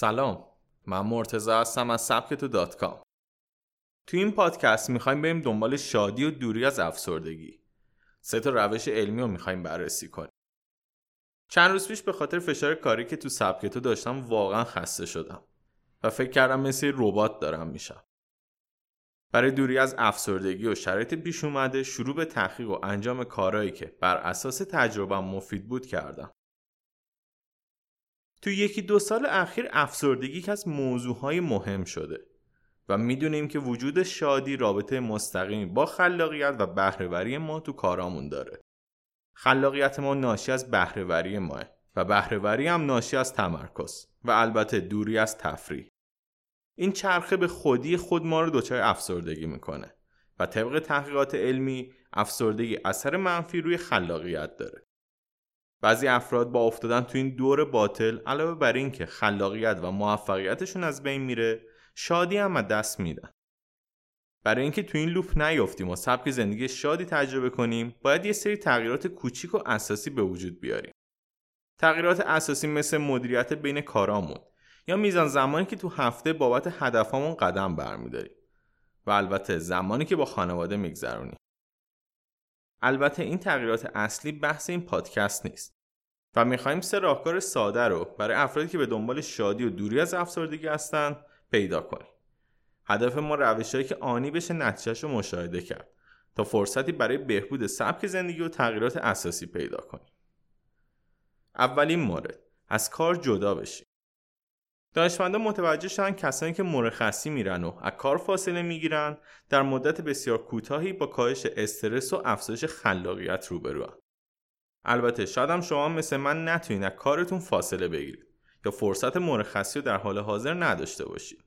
سلام من مرتزا هستم از سبکتو دات کام. تو این پادکست می‌خوایم بریم دنبال شادی و دوری از افسردگی. سه تا روش علمی رو می‌خوایم بررسی کنیم. چند روز پیش به خاطر فشار کاری که تو سبکتو داشتم واقعا خسته شدم و فکر کردم مثل ربات دارم میشم. برای دوری از افسردگی و شرایط پیش اومده شروع به تحقیق و انجام کارهایی که بر اساس تجربه مفید بود کردم. تو یکی دو سال اخیر افسردگی که از موضوعهای مهم شده و می‌دونیم که وجود شادی رابطه مستقیمی با خلاقیت و بهرهوری ما تو کارامون داره. خلاقیت ما ناشی از بهرهوری ماه و بهرهوری هم ناشی از تمرکز و البته دوری از تفریح. این چرخه به خودی خود ما رو دچار افسردگی می‌کنه و طبق تحقیقات علمی افسردگی اثر منفی روی خلاقیت داره. بعضی افراد با افتادن تو این دور باطل علاوه بر اینکه خلاقیت و موفقیتشون از بین میره شادی هم از دست میدن. برای اینکه تو این لوپ نیفتیم و سبک زندگی شادی تجربه کنیم باید یه سری تغییرات کوچیک و اساسی به وجود بیاریم. تغییرات اساسی مثل مدیریت بین کارامون یا میزان زمانی که تو هفته بابت هدفامون قدم برمیداریم. و البته زمانی که با خانواده میگذرونیم. البته این تغییرات اصلی بحث این پادکست نیست. و می‌خوایم سه راهکار ساده رو برای افرادی که به دنبال شادی و دوری از افسردگی هستن پیدا کنیم. هدف ما روشهایی که آنی بشه نتیجهش رو مشاهده کرد تا فرصتی برای بهبود سبک زندگی و تغییرات اساسی پیدا کنیم. اولین مورد از کار جدا بشیم. دانشمندان متوجه شدن کسانی که مرخصی میرن و از کار فاصله می‌گیرن در مدت بسیار کوتاهی با کاهش استرس و افزایش خلاقیت روبرو البته شاید هم شما مثل من نتونید از کارتون فاصله بگیرید یا فرصت مرخصی رو در حال حاضر نداشته باشید.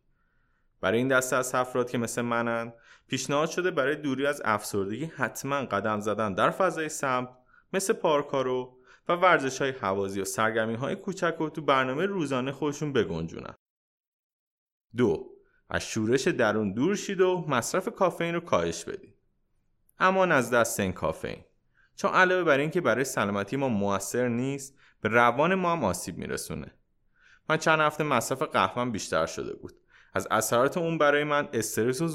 برای این دسته از افراد که مثل منن پیشنهاد شده برای دوری از افسردگی حتما قدم زدن در فضای سمت مثل پارکارو و ورزش های حوازی و سرگرمی های کوچک و تو برنامه روزانه خودشون بگنجونن. دو از شورش درون دور شید و مصرف کافئین رو کاهش بدید. اما از دست این کافئین چون علاوه بر اینکه برای سلامتی ما موثر نیست به روان ما هم آسیب میرسونه. من چند هفته مصرف قهوهم بیشتر شده بود. از اثرات اون برای من استرس و